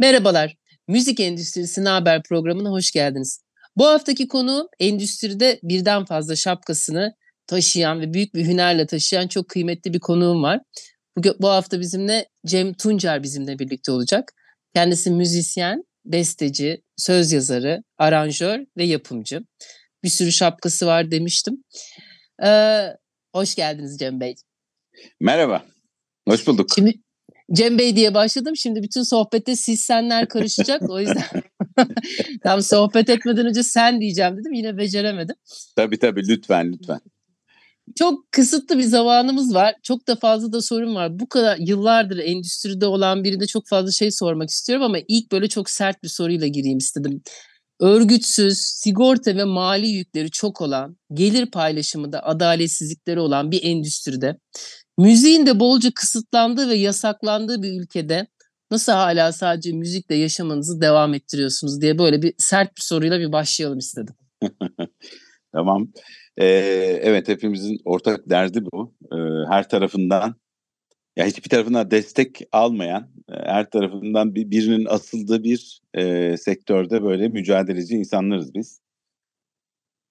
Merhabalar, Müzik Endüstrisi Haber programına hoş geldiniz. Bu haftaki konu endüstride birden fazla şapkasını taşıyan ve büyük bir hünerle taşıyan çok kıymetli bir konuğum var. Bu, bu hafta bizimle Cem Tuncer bizimle birlikte olacak. Kendisi müzisyen, besteci, söz yazarı, aranjör ve yapımcı. Bir sürü şapkası var demiştim. Ee, hoş geldiniz Cem Bey. Merhaba, hoş bulduk. Şimdi Cem Bey diye başladım. Şimdi bütün sohbette siz senler karışacak. O yüzden tam sohbet etmeden önce sen diyeceğim dedim. Yine beceremedim. Tabii tabii lütfen lütfen. Çok kısıtlı bir zamanımız var. Çok da fazla da sorun var. Bu kadar yıllardır endüstride olan birine çok fazla şey sormak istiyorum ama ilk böyle çok sert bir soruyla gireyim istedim. Örgütsüz, sigorta ve mali yükleri çok olan, gelir paylaşımında adaletsizlikleri olan bir endüstride Müziğin de bolca kısıtlandığı ve yasaklandığı bir ülkede nasıl hala sadece müzikle yaşamanızı devam ettiriyorsunuz diye böyle bir sert bir soruyla bir başlayalım istedim. tamam. Ee, evet hepimizin ortak derdi bu. Ee, her tarafından ya hiçbir tarafından destek almayan, her tarafından bir, birinin asıldığı bir e, sektörde böyle mücadeleci insanlarız biz.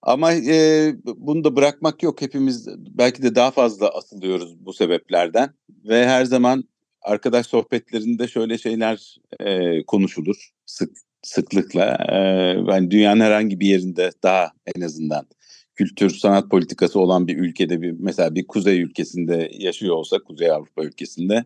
Ama e, bunu da bırakmak yok. Hepimiz belki de daha fazla asılıyoruz bu sebeplerden. Ve her zaman arkadaş sohbetlerinde şöyle şeyler e, konuşulur sık sıklıkla. E, yani dünyanın herhangi bir yerinde daha en azından kültür sanat politikası olan bir ülkede bir mesela bir kuzey ülkesinde yaşıyor olsa Kuzey Avrupa ülkesinde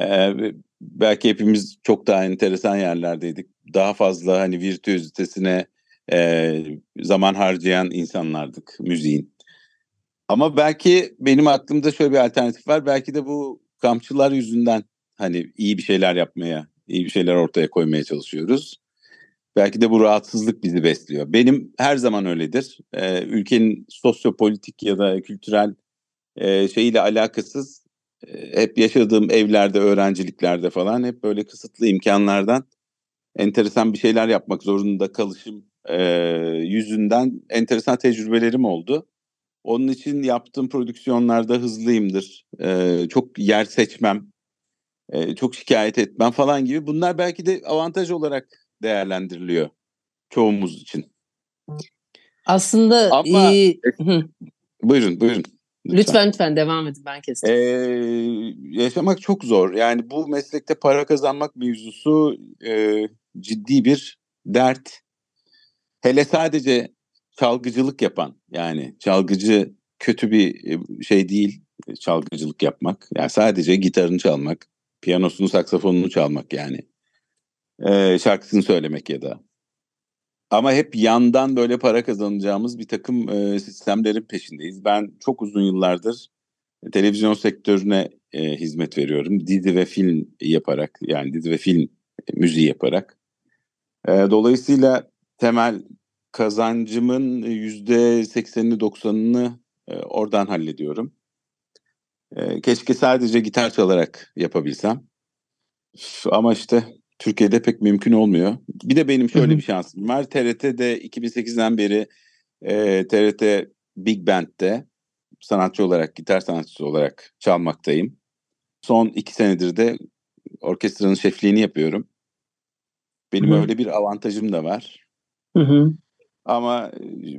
e, belki hepimiz çok daha enteresan yerlerdeydik. Daha fazla hani virtüözitesine e, zaman harcayan insanlardık müziğin. Ama belki benim aklımda şöyle bir alternatif var. Belki de bu kampçılar yüzünden hani iyi bir şeyler yapmaya, iyi bir şeyler ortaya koymaya çalışıyoruz. Belki de bu rahatsızlık bizi besliyor. Benim her zaman öyledir. Ee, ülkenin sosyopolitik ya da kültürel e, şeyiyle alakasız e, hep yaşadığım evlerde, öğrenciliklerde falan hep böyle kısıtlı imkanlardan enteresan bir şeyler yapmak zorunda kalışım e, yüzünden enteresan tecrübelerim oldu. Onun için yaptığım prodüksiyonlarda hızlıyımdır. E, çok yer seçmem, e, çok şikayet etmem falan gibi. Bunlar belki de avantaj olarak değerlendiriliyor çoğumuz için. Aslında Ama, e, buyurun buyurun. Lütfen. lütfen lütfen devam edin ben kestim. Ee, yaşamak çok zor. Yani bu meslekte para kazanmak mevzusu e, ciddi bir dert. Hele sadece çalgıcılık yapan yani çalgıcı kötü bir şey değil çalgıcılık yapmak. Yani sadece gitarını çalmak, piyanosunu, saksafonunu çalmak yani. Ee, şarkısını söylemek ya da. Ama hep yandan böyle para kazanacağımız bir takım e, sistemlerin peşindeyiz. Ben çok uzun yıllardır televizyon sektörüne e, hizmet veriyorum. Dizi ve film yaparak yani dizi ve film müziği yaparak. E, dolayısıyla temel kazancımın yüzde seksenini doksanını e, oradan hallediyorum. E, keşke sadece gitar çalarak yapabilsem. Ama işte Türkiye'de pek mümkün olmuyor. Bir de benim şöyle bir şansım var. TRT'de 2008'den beri e, TRT Big Band'de sanatçı olarak, gitar sanatçısı olarak çalmaktayım. Son iki senedir de orkestranın şefliğini yapıyorum. Benim Hı-hı. öyle bir avantajım da var. Hı-hı. Ama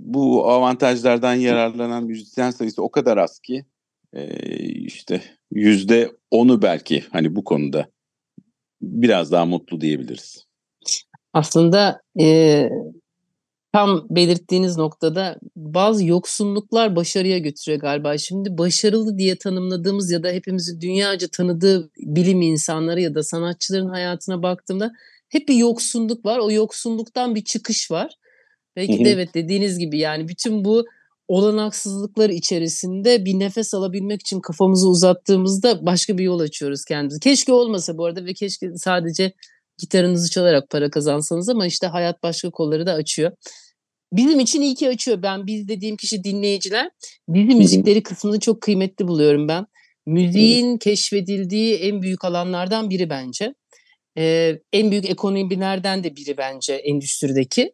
bu avantajlardan yararlanan müzisyen sayısı o kadar az ki işte yüzde onu belki hani bu konuda biraz daha mutlu diyebiliriz. Aslında e, tam belirttiğiniz noktada bazı yoksunluklar başarıya götürüyor galiba. Şimdi başarılı diye tanımladığımız ya da hepimizin dünyaca tanıdığı bilim insanları ya da sanatçıların hayatına baktığımda hep bir yoksunluk var. O yoksunluktan bir çıkış var. Belki de evet dediğiniz gibi yani bütün bu olanaksızlıklar içerisinde bir nefes alabilmek için kafamızı uzattığımızda başka bir yol açıyoruz kendimize. Keşke olmasa bu arada ve keşke sadece gitarınızı çalarak para kazansanız ama işte hayat başka kolları da açıyor. Bizim için iyi ki açıyor. Ben biz dediğim kişi dinleyiciler. Dizi müzikleri kısmını çok kıymetli buluyorum ben. Müziğin keşfedildiği en büyük alanlardan biri bence. Ee, en büyük ekonomilerden de biri bence endüstrideki.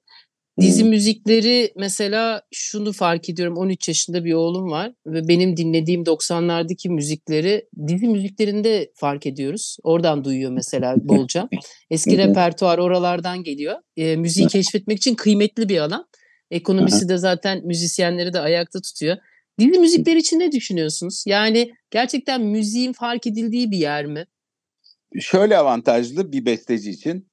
Dizi hmm. müzikleri mesela şunu fark ediyorum 13 yaşında bir oğlum var ve benim dinlediğim 90'lardaki müzikleri dizi müziklerinde fark ediyoruz. Oradan duyuyor mesela bolca. Eski repertuar oralardan geliyor. E, müziği keşfetmek için kıymetli bir alan. Ekonomisi de zaten müzisyenleri de ayakta tutuyor. Dizi müzikler için ne düşünüyorsunuz? Yani gerçekten müziğin fark edildiği bir yer mi? Şöyle avantajlı bir besteci için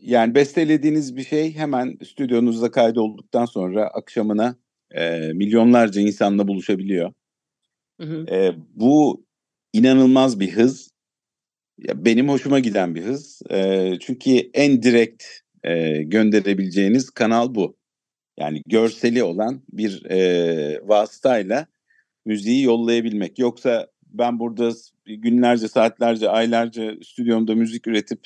yani bestelediğiniz bir şey hemen stüdyonuzda kaydolduktan sonra akşamına e, milyonlarca insanla buluşabiliyor. Hı hı. E, bu inanılmaz bir hız. Ya benim hoşuma giden bir hız. E, çünkü en direkt e, gönderebileceğiniz kanal bu. Yani görseli olan bir e, vasıtayla müziği yollayabilmek. Yoksa ben burada günlerce, saatlerce, aylarca stüdyomda müzik üretip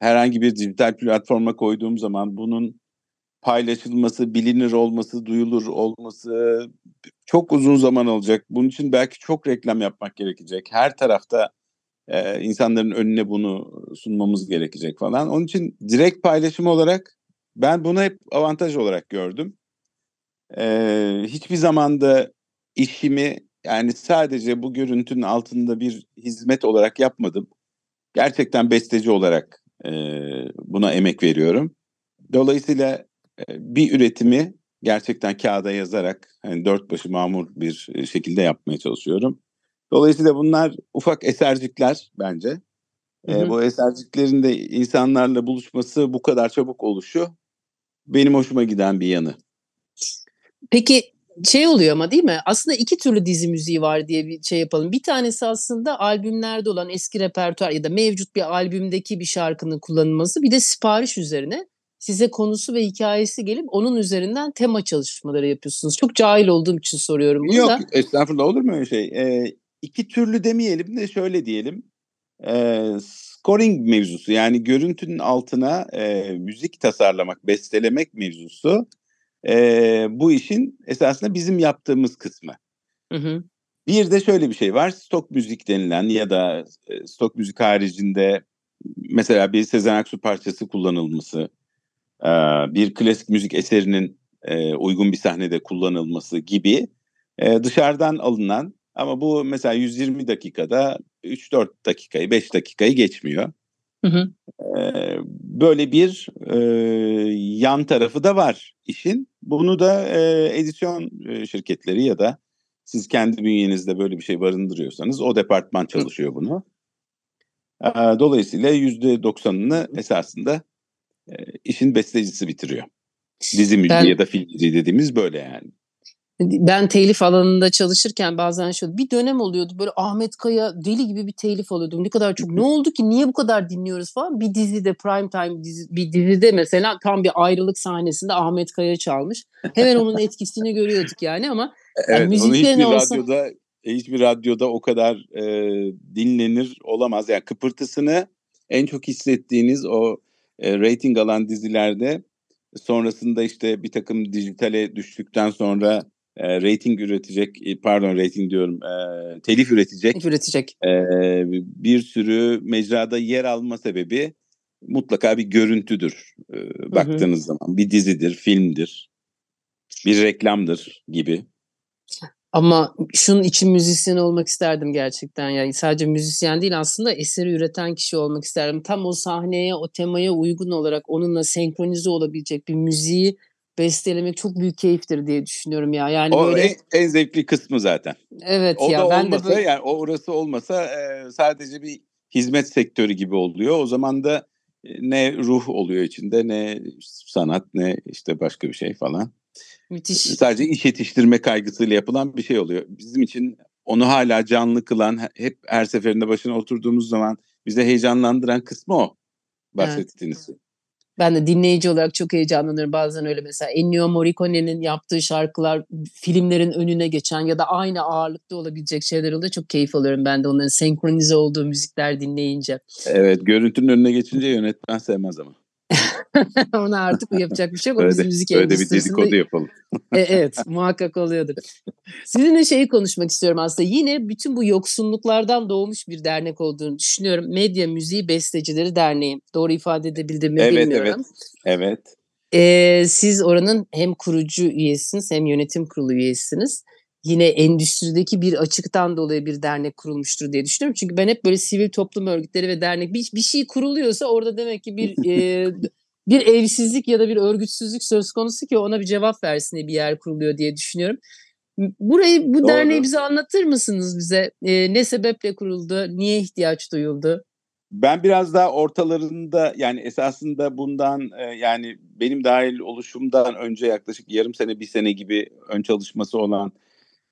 herhangi bir dijital platforma koyduğum zaman bunun paylaşılması, bilinir olması, duyulur olması çok uzun zaman alacak. Bunun için belki çok reklam yapmak gerekecek. Her tarafta e, insanların önüne bunu sunmamız gerekecek falan. Onun için direkt paylaşım olarak ben bunu hep avantaj olarak gördüm. E, hiçbir zamanda işimi yani sadece bu görüntünün altında bir hizmet olarak yapmadım. Gerçekten besteci olarak e, buna emek veriyorum. Dolayısıyla e, bir üretimi gerçekten kağıda yazarak hani dört başı mamur bir şekilde yapmaya çalışıyorum. Dolayısıyla bunlar ufak esercikler bence. Hı hı. E, bu eserciklerin de insanlarla buluşması bu kadar çabuk oluşu benim hoşuma giden bir yanı. Peki şey oluyor ama değil mi? Aslında iki türlü dizi müziği var diye bir şey yapalım. Bir tanesi aslında albümlerde olan eski repertuar ya da mevcut bir albümdeki bir şarkının kullanılması. Bir de sipariş üzerine size konusu ve hikayesi gelip onun üzerinden tema çalışmaları yapıyorsunuz. Çok cahil olduğum için soruyorum bunu Yok, da. estağfurullah olur mu öyle şey? Ee, iki türlü demeyelim de şöyle diyelim. Ee, scoring mevzusu yani görüntünün altına e, müzik tasarlamak, bestelemek mevzusu e, bu işin esasında bizim yaptığımız kısmı. Hı hı. Bir de şöyle bir şey var. Stok müzik denilen ya da e, stok müzik haricinde mesela bir Sezen Aksu parçası kullanılması, bir klasik müzik eserinin uygun bir sahnede kullanılması gibi dışarıdan alınan ama bu mesela 120 dakikada 3-4 dakikayı, 5 dakikayı geçmiyor. Hı hı. Ee, böyle bir e, yan tarafı da var işin. Bunu da e, edisyon şirketleri ya da siz kendi bünyenizde böyle bir şey barındırıyorsanız o departman çalışıyor bunu. Dolayısıyla yüzde doksanını esasında e, işin bestecisi bitiriyor. Dizi müziği ben, ya da film dediğimiz böyle yani ben telif alanında çalışırken bazen şöyle bir dönem oluyordu böyle Ahmet Kaya deli gibi bir telif alıyordum. Ne kadar çok ne oldu ki niye bu kadar dinliyoruz falan. Bir dizide prime time dizi, bir dizide mesela tam bir ayrılık sahnesinde Ahmet Kaya çalmış. Hemen onun etkisini görüyorduk yani ama evet, yani müziklerine hiçbir olsa... radyoda hiçbir radyoda o kadar e, dinlenir olamaz. Yani kıpırtısını en çok hissettiğiniz o e, rating alan dizilerde sonrasında işte bir takım dijitale düştükten sonra e, rating üretecek, pardon rating diyorum, e, telif üretecek, telif üretecek. E, bir sürü mecrada yer alma sebebi mutlaka bir görüntüdür e, baktığınız hı hı. zaman. Bir dizidir, filmdir, bir reklamdır gibi. Ama şunun için müzisyen olmak isterdim gerçekten. Yani sadece müzisyen değil aslında eseri üreten kişi olmak isterdim. Tam o sahneye, o temaya uygun olarak onunla senkronize olabilecek bir müziği bestelemek çok büyük keyiftir diye düşünüyorum ya. Yani o böyle en, en zevkli kısmı zaten. Evet o ya da ben olmasa, de böyle... yani o orası olmasa e, sadece bir hizmet sektörü gibi oluyor. O zaman da e, ne ruh oluyor içinde ne sanat ne işte başka bir şey falan. Müthiş. Sadece iş yetiştirme kaygısıyla yapılan bir şey oluyor. Bizim için onu hala canlı kılan hep her seferinde başına oturduğumuz zaman bize heyecanlandıran kısmı o bahsettiğiniz. Evet. Ben de dinleyici olarak çok heyecanlanıyorum. Bazen öyle mesela Ennio Morricone'nin yaptığı şarkılar filmlerin önüne geçen ya da aynı ağırlıkta olabilecek şeyler oluyor. Çok keyif alıyorum ben de onların senkronize olduğu müzikler dinleyince. Evet görüntünün önüne geçince yönetmen sevmez ama. Ona artık yapacak bir şey yok. Öyle, müzik öyle bir dedikodu yapalım. E, evet muhakkak oluyordur. Sizinle şeyi konuşmak istiyorum aslında. Yine bütün bu yoksunluklardan doğmuş bir dernek olduğunu düşünüyorum. Medya Müziği Bestecileri Derneği. Doğru ifade edebildim mi Evet, bilmiyorum. Evet. Ee, siz oranın hem kurucu üyesiniz hem yönetim kurulu üyesiniz. Yine endüstrideki bir açıktan dolayı bir dernek kurulmuştur diye düşünüyorum. Çünkü ben hep böyle sivil toplum örgütleri ve dernek bir, bir şey kuruluyorsa orada demek ki bir e, bir evsizlik ya da bir örgütsüzlük söz konusu ki ona bir cevap versin diye bir yer kuruluyor diye düşünüyorum. Burayı bu Doğru. derneği bize anlatır mısınız bize? E, ne sebeple kuruldu? Niye ihtiyaç duyuldu? Ben biraz daha ortalarında yani esasında bundan e, yani benim dahil oluşumdan önce yaklaşık yarım sene bir sene gibi ön çalışması olan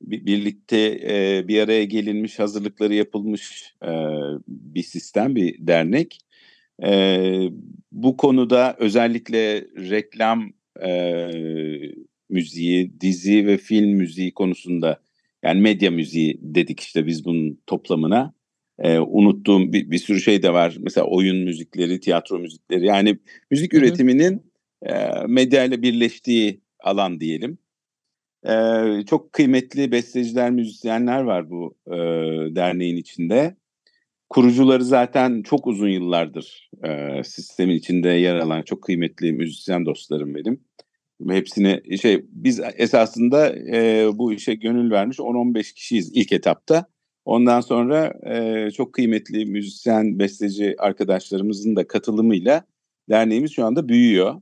bir- birlikte e, bir araya gelinmiş hazırlıkları yapılmış e, bir sistem bir dernek. E, bu konuda özellikle reklam e, müziği, dizi ve film müziği konusunda yani medya müziği dedik işte biz bunun toplamına. E, unuttuğum bir, bir sürü şey de var. Mesela oyun müzikleri, tiyatro müzikleri. Yani müzik Hı hı. üretiminin e, medya ile birleştiği alan diyelim. E, çok kıymetli besteciler, müzisyenler var bu e, derneğin içinde. Kurucuları zaten çok uzun yıllardır e, sistemin içinde yer alan çok kıymetli müzisyen dostlarım benim. Hepsini şey biz esasında e, bu işe gönül vermiş 10-15 kişiyiz ilk etapta. Ondan sonra e, çok kıymetli müzisyen, besteci arkadaşlarımızın da katılımıyla derneğimiz şu anda büyüyor.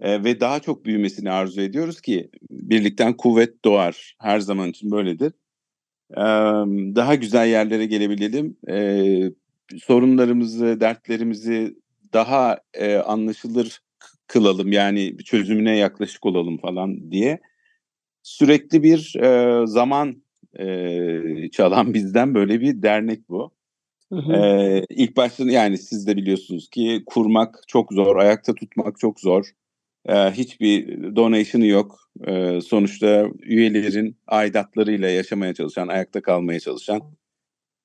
E, ve daha çok büyümesini arzu ediyoruz ki birlikten kuvvet doğar. Her zaman için böyledir. E, daha güzel yerlere gelebilelim. E, sorunlarımızı, dertlerimizi daha e, anlaşılır kılalım. Yani çözümüne yaklaşık olalım falan diye. Sürekli bir e, zaman e, çalan bizden böyle bir dernek bu. Hı hı. İlk başta yani siz de biliyorsunuz ki kurmak çok zor, ayakta tutmak çok zor. Ee, hiçbir donation'ı yok. Ee, sonuçta üyelerin aidatlarıyla yaşamaya çalışan, ayakta kalmaya çalışan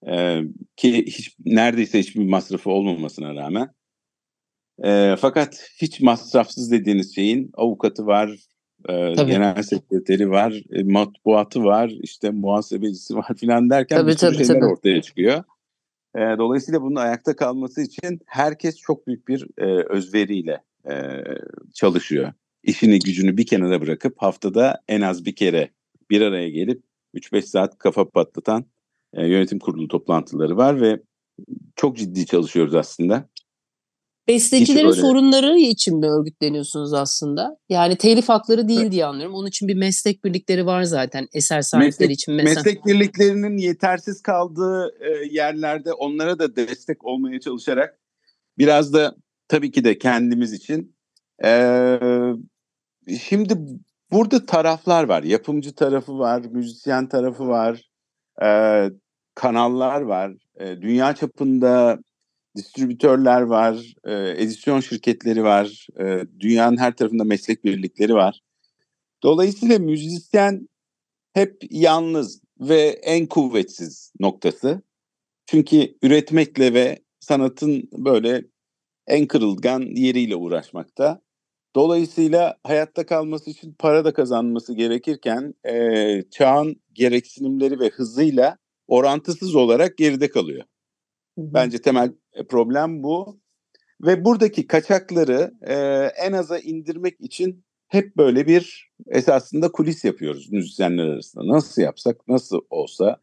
e, ki hiç neredeyse hiçbir masrafı olmamasına rağmen. Ee, fakat hiç masrafsız dediğiniz şeyin avukatı var, e, Tabii. genel sekreteri var, e, matbuatı var, işte muhasebecisi var filan derken Tabii, bir sürü tabii, şeyler tabii. ortaya çıkıyor. E, dolayısıyla bunun ayakta kalması için herkes çok büyük bir e, özveriyle e, çalışıyor. İşini gücünü bir kenara bırakıp haftada en az bir kere bir araya gelip 3-5 saat kafa patlatan e, yönetim kurulu toplantıları var ve çok ciddi çalışıyoruz aslında. Bestecilerin sorunları için mi örgütleniyorsunuz aslında? Yani telif hakları değil diye anlıyorum. Onun için bir meslek birlikleri var zaten eser sahipleri Meslek- için mesela. Meslek birliklerinin yetersiz kaldığı e, yerlerde onlara da destek olmaya çalışarak biraz da tabii ki de kendimiz için e, şimdi burada taraflar var. Yapımcı tarafı var, müzisyen tarafı var, e, kanallar var, e, dünya çapında distribütörler var, e, edisyon şirketleri var, e, dünyanın her tarafında meslek birlikleri var. Dolayısıyla müzisyen hep yalnız ve en kuvvetsiz noktası. Çünkü üretmekle ve sanatın böyle en kırılgan yeriyle uğraşmakta. Dolayısıyla hayatta kalması için para da kazanması gerekirken e, çağın gereksinimleri ve hızıyla orantısız olarak geride kalıyor. Bence temel e, problem bu. Ve buradaki kaçakları e, en aza indirmek için hep böyle bir esasında kulis yapıyoruz müzisyenler arasında. Nasıl yapsak, nasıl olsa.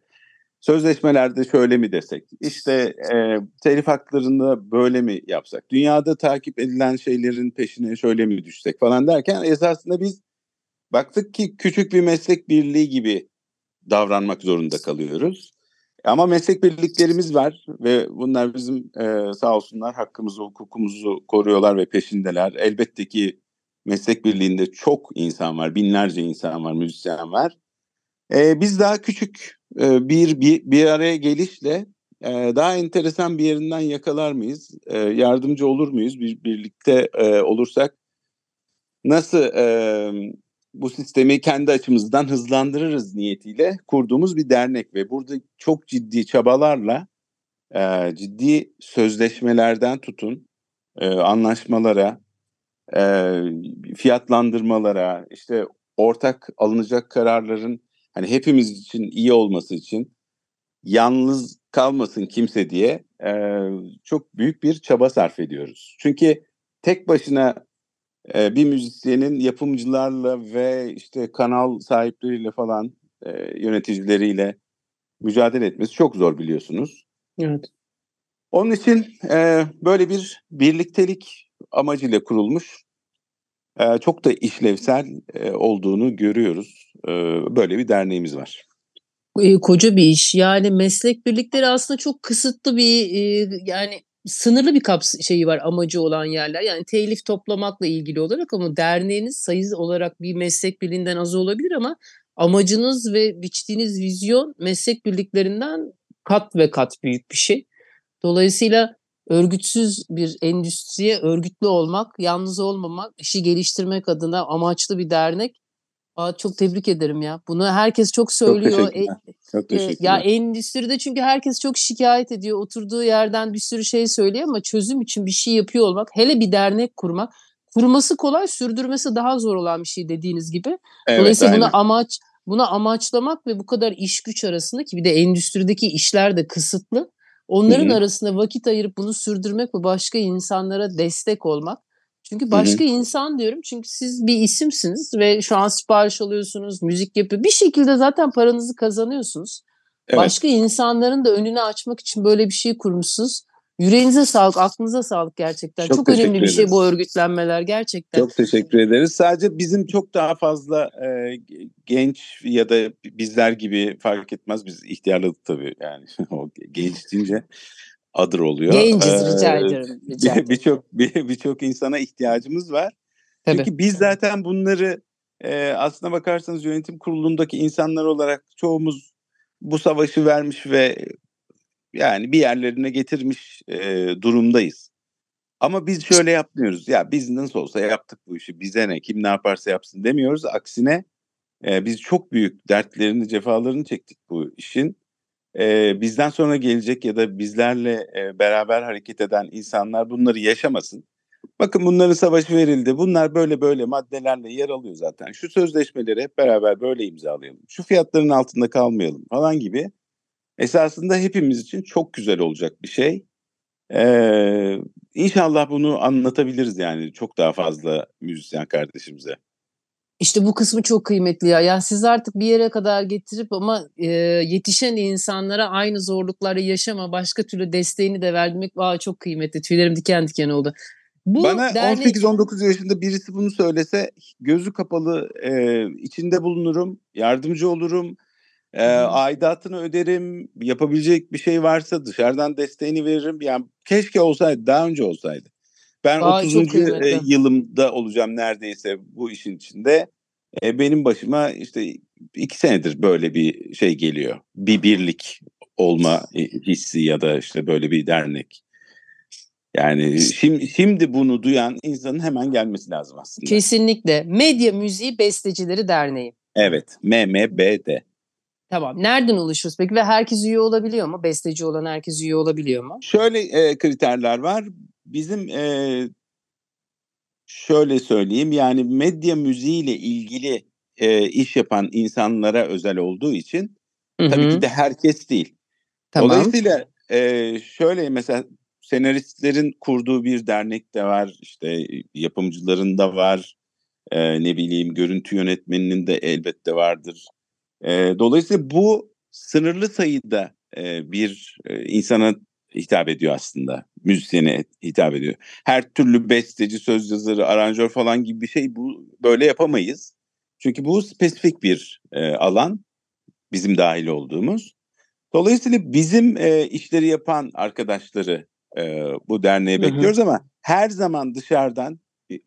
Sözleşmelerde şöyle mi desek, işte e, telif haklarını böyle mi yapsak, dünyada takip edilen şeylerin peşine şöyle mi düşsek falan derken esasında biz baktık ki küçük bir meslek birliği gibi davranmak zorunda kalıyoruz. Ama meslek birliklerimiz var ve bunlar bizim e, sağ olsunlar hakkımızı, hukukumuzu koruyorlar ve peşindeler. Elbette ki meslek birliğinde çok insan var, binlerce insan var, müzisyen var. E, biz daha küçük e, bir, bir bir araya gelişle e, daha enteresan bir yerinden yakalar mıyız? E, yardımcı olur muyuz? Bir, birlikte e, olursak nasıl e, bu sistemi kendi açımızdan hızlandırırız niyetiyle kurduğumuz bir dernek ve burada çok ciddi çabalarla e, ciddi sözleşmelerden tutun e, anlaşmalara, e, fiyatlandırmalara, işte ortak alınacak kararların hani hepimiz için iyi olması için yalnız kalmasın kimse diye e, çok büyük bir çaba sarf ediyoruz. Çünkü tek başına e, bir müzisyenin yapımcılarla ve işte kanal sahipleriyle falan e, yöneticileriyle mücadele etmesi çok zor biliyorsunuz. Evet. Onun için e, böyle bir birliktelik amacıyla kurulmuş e, çok da işlevsel e, olduğunu görüyoruz. E, böyle bir derneğimiz var. Koca bir iş. Yani meslek birlikleri aslında çok kısıtlı bir e, yani sınırlı bir kaps şeyi var amacı olan yerler. Yani telif toplamakla ilgili olarak ama derneğiniz sayı olarak bir meslek birliğinden az olabilir ama amacınız ve biçtiğiniz vizyon meslek birliklerinden kat ve kat büyük bir şey. Dolayısıyla örgütsüz bir endüstriye örgütlü olmak, yalnız olmamak, işi geliştirmek adına amaçlı bir dernek. Aa, çok tebrik ederim ya. Bunu herkes çok söylüyor. Çok teşekkürler. Çok E, teşekkürler. ya endüstride çünkü herkes çok şikayet ediyor. Oturduğu yerden bir sürü şey söylüyor ama çözüm için bir şey yapıyor olmak, hele bir dernek kurmak, kurması kolay, sürdürmesi daha zor olan bir şey dediğiniz gibi. Evet, Dolayısıyla aynen. buna amaç buna amaçlamak ve bu kadar iş güç arasında ki bir de endüstrideki işler de kısıtlı. Onların Hı hı. arasında vakit ayırıp bunu sürdürmek ve başka insanlara destek olmak. Çünkü başka insan diyorum çünkü siz bir isimsiniz ve şu an sipariş alıyorsunuz, müzik yapıyor. Bir şekilde zaten paranızı kazanıyorsunuz. Evet. Başka insanların da önünü açmak için böyle bir şey kurmuşsunuz. Yüreğinize sağlık, aklınıza sağlık gerçekten. Çok Çok, önemli bir şey bu örgütlenmeler gerçekten. Çok teşekkür ederiz. Sadece bizim çok daha fazla e, genç ya da bizler gibi fark etmez. Biz ihtiyarladık tabii yani. o genç deyince adır oluyor. Genciz Ee, rica ederim. Rica ederim. Birçok bir, birçok insana ihtiyacımız var. Tabii. Çünkü biz zaten bunları e, aslına bakarsanız yönetim kurulundaki insanlar olarak çoğumuz bu savaşı vermiş ve yani bir yerlerine getirmiş e, durumdayız. Ama biz şöyle yapmıyoruz. Ya biz nasıl olsa yaptık bu işi. Bize ne? Kim ne yaparsa yapsın demiyoruz. Aksine e, biz çok büyük dertlerini, cefalarını çektik bu işin. E, bizden sonra gelecek ya da bizlerle e, beraber hareket eden insanlar bunları yaşamasın. Bakın bunların savaşı verildi. Bunlar böyle böyle maddelerle yer alıyor zaten. Şu sözleşmeleri hep beraber böyle imzalayalım. Şu fiyatların altında kalmayalım falan gibi. Esasında hepimiz için çok güzel olacak bir şey. Ee, inşallah bunu anlatabiliriz yani çok daha fazla müzisyen kardeşimize. İşte bu kısmı çok kıymetli ya. Yani siz artık bir yere kadar getirip ama e, yetişen insanlara aynı zorlukları yaşama, başka türlü desteğini de vermek aa, çok kıymetli. Tüylerim diken diken oldu. Bu Bana dernek- 18-19 yaşında birisi bunu söylese gözü kapalı e, içinde bulunurum, yardımcı olurum, e, aidatını öderim, yapabilecek bir şey varsa dışarıdan desteğini veririm. Yani keşke olsaydı, daha önce olsaydı. Ben çok 30. kıymetli. e, yılımda olacağım neredeyse bu işin içinde. E, benim başıma işte iki senedir böyle bir şey geliyor. Bir birlik olma hissi ya da işte böyle bir dernek. Yani şimdi, şimdi bunu duyan insanın hemen gelmesi lazım aslında. Kesinlikle. Medya Müziği Bestecileri Derneği. Evet. MMBD. Tamam. Nereden oluşuyoruz peki? Ve herkes üye olabiliyor mu? Besteci olan herkes üye olabiliyor mu? Şöyle e, kriterler var. Bizim e, şöyle söyleyeyim yani medya müziğiyle ilgili e, iş yapan insanlara özel olduğu için Hı tabii ki de herkes değil. Tamam. Dolayısıyla e, şöyle mesela senaristlerin kurduğu bir dernek de var. işte yapımcıların da var. E, ne bileyim görüntü yönetmeninin de elbette vardır. E, dolayısıyla bu sınırlı sayıda e, bir e, insana hitap ediyor aslında. Müzisyene hitap ediyor. Her türlü besteci, söz yazarı, aranjör falan gibi bir şey bu böyle yapamayız. Çünkü bu spesifik bir e, alan bizim dahil olduğumuz. Dolayısıyla bizim e, işleri yapan arkadaşları e, bu derneğe Hı hı. bekliyoruz ama her zaman dışarıdan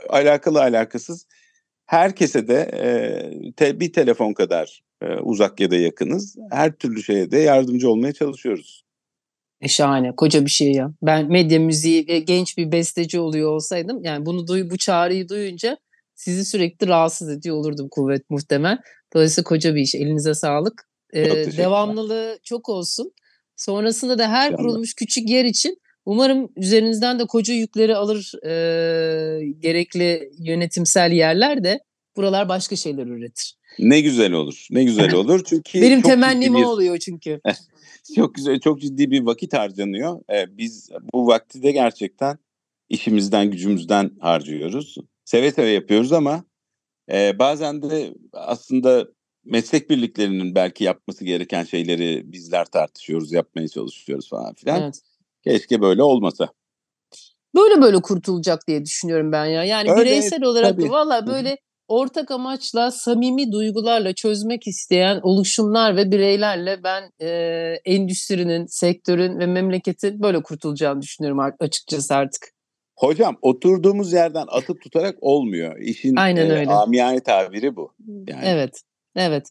alakalı alakasız herkese de e, te- bir telefon kadar uzak ya da yakınız. Her türlü şeye de yardımcı olmaya çalışıyoruz. E şahane, koca bir şey ya. Ben medya müziği ve genç bir besteci oluyor olsaydım, yani bunu duy, bu çağrıyı duyunca sizi sürekli rahatsız ediyor olurdum kuvvet muhtemel. Dolayısıyla koca bir iş. Elinize sağlık. Ee, devamlılığı çok olsun. Sonrasında da her kurulmuş küçük yer için umarım üzerinizden de koca yükleri alır e, gerekli yönetimsel yerler de buralar başka şeyler üretir. Ne güzel olur. Ne güzel olur. Çünkü benim temennim bir... oluyor çünkü. çok güzel, çok ciddi bir vakit harcanıyor. Ee, biz bu vakti de gerçekten işimizden, gücümüzden harcıyoruz. Seve seve yapıyoruz ama e, bazen de aslında meslek birliklerinin belki yapması gereken şeyleri bizler tartışıyoruz, yapmaya çalışıyoruz falan filan. Evet. Keşke böyle olmasa. Böyle böyle kurtulacak diye düşünüyorum ben ya. Yani Öyle, bireysel olarak tabii. valla böyle ortak amaçla, samimi duygularla çözmek isteyen oluşumlar ve bireylerle ben e, endüstrinin, sektörün ve memleketin böyle kurtulacağını düşünüyorum açıkçası artık. Hocam oturduğumuz yerden atıp tutarak olmuyor. İşin Aynen öyle. E, amiyane tabiri bu. Yani. Evet, evet.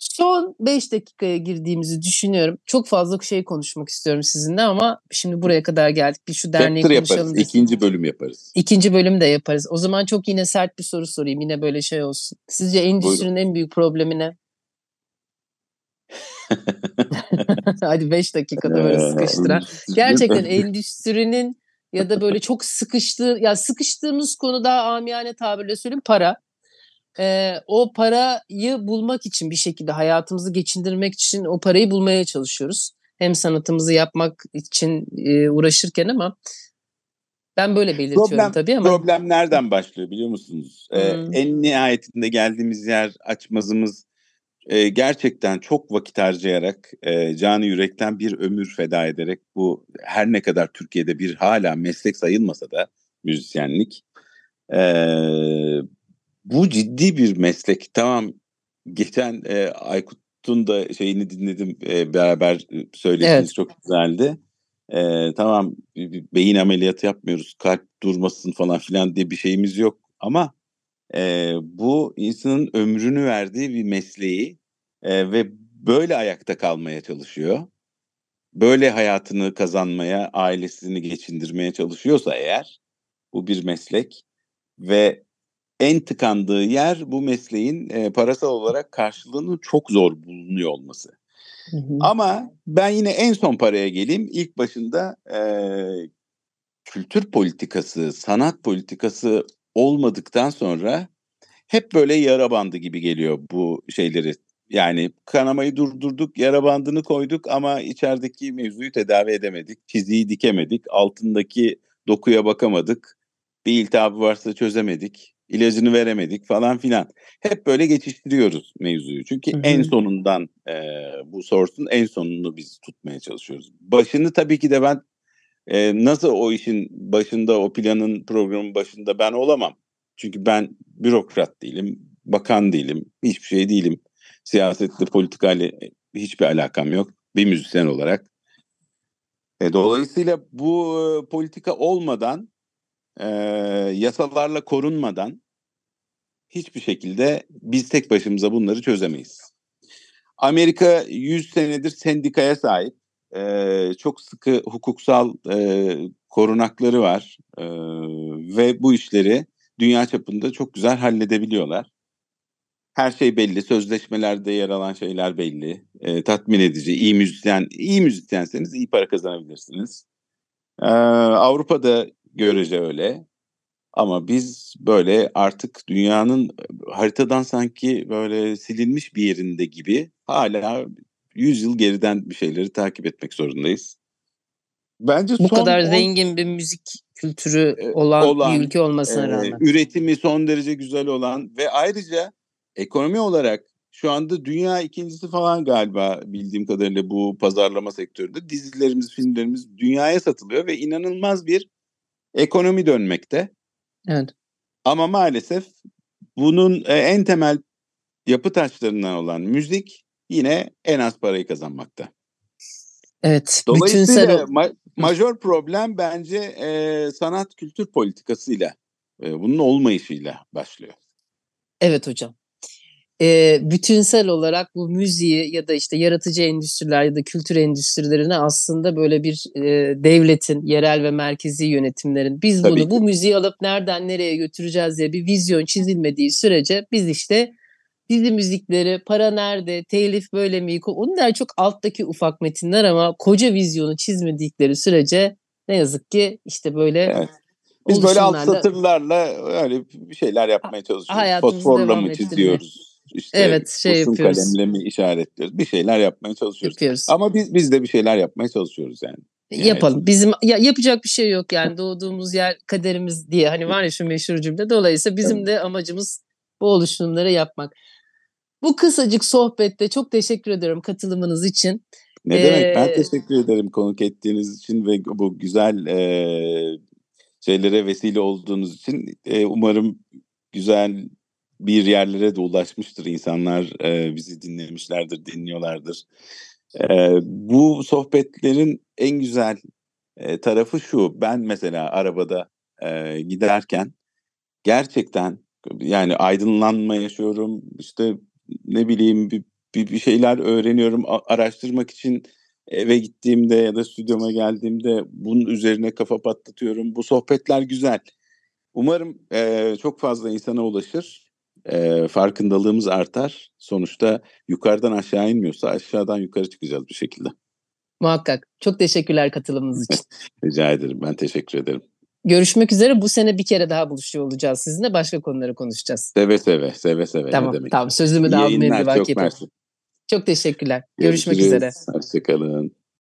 Son 5 dakikaya girdiğimizi düşünüyorum. Çok fazla şey konuşmak istiyorum sizinle ama şimdi buraya kadar geldik. Bir şu derneği Chapter konuşalım. Yaparız. İkinci bölüm yaparız. İkinci bölüm de yaparız. O zaman çok yine sert bir soru sorayım. Yine böyle şey olsun. Sizce endüstrinin Buyurun. en büyük problemi ne? Hadi 5 dakikada böyle sıkıştıran. Gerçekten endüstrinin ya da böyle çok sıkıştığı ya sıkıştığımız konu daha amiyane tabirle söyleyeyim para e, o parayı bulmak için bir şekilde hayatımızı geçindirmek için o parayı bulmaya çalışıyoruz. Hem sanatımızı yapmak için e, uğraşırken ama ben böyle belirtiyorum problem, tabii ama. Problem nereden başlıyor biliyor musunuz? Hmm. Ee, en nihayetinde geldiğimiz yer açmazımız e, gerçekten çok vakit harcayarak e, canı yürekten bir ömür feda ederek bu her ne kadar Türkiye'de bir hala meslek sayılmasa da müzisyenlik e, bu ciddi bir meslek. Tamam geçen e, Aykut'un da şeyini dinledim e, beraber söylediğiniz evet. çok güzeldi. E, tamam beyin ameliyatı yapmıyoruz kalp durmasın falan filan diye bir şeyimiz yok ama e, bu insanın ömrünü verdiği bir mesleği e, ve böyle ayakta kalmaya çalışıyor. Böyle hayatını kazanmaya, ailesini geçindirmeye çalışıyorsa eğer bu bir meslek ve en tıkandığı yer bu mesleğin e, parasal olarak karşılığının çok zor bulunuyor olması. Hı hı. Ama ben yine en son paraya geleyim. İlk başında e, kültür politikası, sanat politikası olmadıktan sonra hep böyle yara bandı gibi geliyor bu şeyleri. Yani kanamayı durdurduk, yara bandını koyduk ama içerideki mevzuyu tedavi edemedik. Çiziyi dikemedik, altındaki dokuya bakamadık. Bir iltihabı varsa çözemedik ilacını veremedik falan filan. Hep böyle geçiştiriyoruz mevzuyu. Çünkü Hı-hı. en sonundan e, bu sorsun en sonunu biz tutmaya çalışıyoruz. Başını tabii ki de ben e, nasıl o işin başında o planın programın başında ben olamam. Çünkü ben bürokrat değilim, bakan değilim, hiçbir şey değilim. Siyasetle, politikayla hiçbir alakam yok bir müzisyen olarak. E, dolayısıyla bu e, politika olmadan e, yasalarla korunmadan hiçbir şekilde biz tek başımıza bunları çözemeyiz. Amerika 100 senedir sendikaya sahip. E, çok sıkı hukuksal e, korunakları var e, ve bu işleri dünya çapında çok güzel halledebiliyorlar. Her şey belli, sözleşmelerde yer alan şeyler belli, e, tatmin edici, iyi müzisyen, iyi müzisyenseniz iyi para kazanabilirsiniz. Ee, Avrupa'da görece öyle. Ama biz böyle artık dünyanın haritadan sanki böyle silinmiş bir yerinde gibi hala 100 yıl geriden bir şeyleri takip etmek zorundayız. Bence bu kadar on, zengin bir müzik kültürü olan, olan bir ülke olmasına e, rağmen. Üretimi son derece güzel olan ve ayrıca ekonomi olarak şu anda dünya ikincisi falan galiba bildiğim kadarıyla bu pazarlama sektöründe dizilerimiz, filmlerimiz dünyaya satılıyor ve inanılmaz bir ekonomi dönmekte. Evet. Ama maalesef bunun e, en temel yapı taşlarından olan müzik yine en az parayı kazanmakta. Evet. Dolayısıyla bütün ma- majör problem bence e, sanat kültür politikasıyla e, bunun olmayışıyla başlıyor. Evet hocam. E, bütünsel olarak bu müziği ya da işte yaratıcı endüstriler ya da kültür endüstrilerine aslında böyle bir e, devletin yerel ve merkezi yönetimlerin biz Tabii bunu ki. bu müziği alıp nereden nereye götüreceğiz diye bir vizyon çizilmediği sürece biz işte dizi müzikleri, para nerede, telif böyle mi? Onlar çok alttaki ufak metinler ama koca vizyonu çizmedikleri sürece ne yazık ki işte böyle Evet. Biz böyle alt satırlarla öyle şeyler yapmaya çalışıyoruz. Fosforla mı çiziyoruz? İşte Evet, şey kurşun yapıyoruz. kalemle mi işaretliyoruz? Bir şeyler yapmaya çalışıyoruz. yapıyoruz. Ama biz biz de bir şeyler yapmaya çalışıyoruz yani. Yani- Yapalım. Bizim ya, yapacak bir şey yok yani doğduğumuz yer kaderimiz diye hani var ya şu meşhur cümle. Dolayısıyla bizim de amacımız bu oluşumları yapmak. Bu kısacık sohbette çok teşekkür ediyorum katılımınız için. Ne demek? Ben Ee, teşekkür ederim konuk ettiğiniz için ve bu güzel e, şeylere vesile olduğunuz için. E, umarım güzel bir yerlere de ulaşmıştır insanlar. e, bizi dinlemişlerdir, dinliyorlardır. E, bu sohbetlerin en güzel e, tarafı şu. Ben mesela arabada e, giderken gerçekten yani aydınlanma yaşıyorum. İşte ne bileyim bir, bir, bir şeyler öğreniyorum. Araştırmak için eve gittiğimde ya da stüdyoma geldiğimde bunun üzerine kafa patlatıyorum. Bu sohbetler güzel. Umarım e, çok fazla insana ulaşır. E, farkındalığımız artar. Sonuçta yukarıdan aşağı inmiyorsa aşağıdan yukarı çıkacağız bir şekilde. Muhakkak. Çok teşekkürler katılımınız için. Rica ederim. Ben teşekkür ederim. Görüşmek üzere. Bu sene bir kere daha buluşuyor olacağız sizinle. Başka konuları konuşacağız. Seve seve, seve seve. tamam. demek. Tamam. Sözümü de almayayım. çok vakit. mersi. Çok teşekkürler. Görüşmek Görüşürüz. üzere. Hoşçakalın.